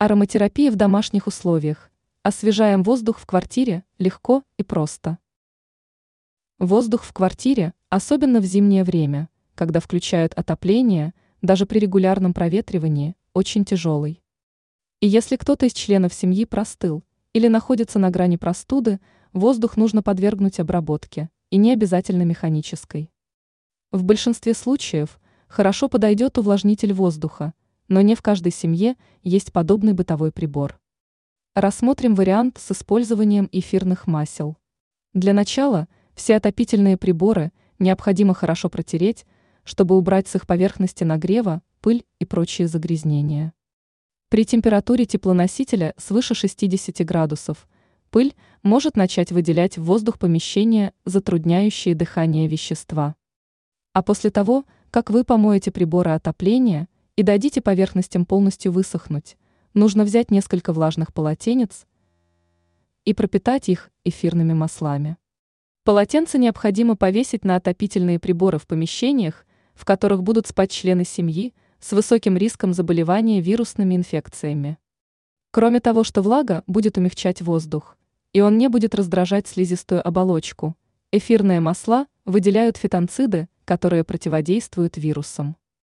Ароматерапия в домашних условиях. Освежаем воздух в квартире легко и просто. Воздух в квартире, особенно в зимнее время, когда включают отопление, даже при регулярном проветривании, очень тяжелый. И если кто-то из членов семьи простыл или находится на грани простуды, воздух нужно подвергнуть обработке, и не обязательно механической. В большинстве случаев хорошо подойдет увлажнитель воздуха, но не в каждой семье есть подобный бытовой прибор. Рассмотрим вариант с использованием эфирных масел. Для начала все отопительные приборы необходимо хорошо протереть, чтобы убрать с их поверхности нагрева, пыль и прочие загрязнения. При температуре теплоносителя свыше 60 градусов пыль может начать выделять в воздух помещения затрудняющие дыхание вещества. А после того, как вы помоете приборы отопления – и дадите поверхностям полностью высохнуть, нужно взять несколько влажных полотенец и пропитать их эфирными маслами. Полотенце необходимо повесить на отопительные приборы в помещениях, в которых будут спать члены семьи с высоким риском заболевания вирусными инфекциями. Кроме того, что влага будет умягчать воздух, и он не будет раздражать слизистую оболочку, эфирные масла выделяют фитонциды, которые противодействуют вирусам.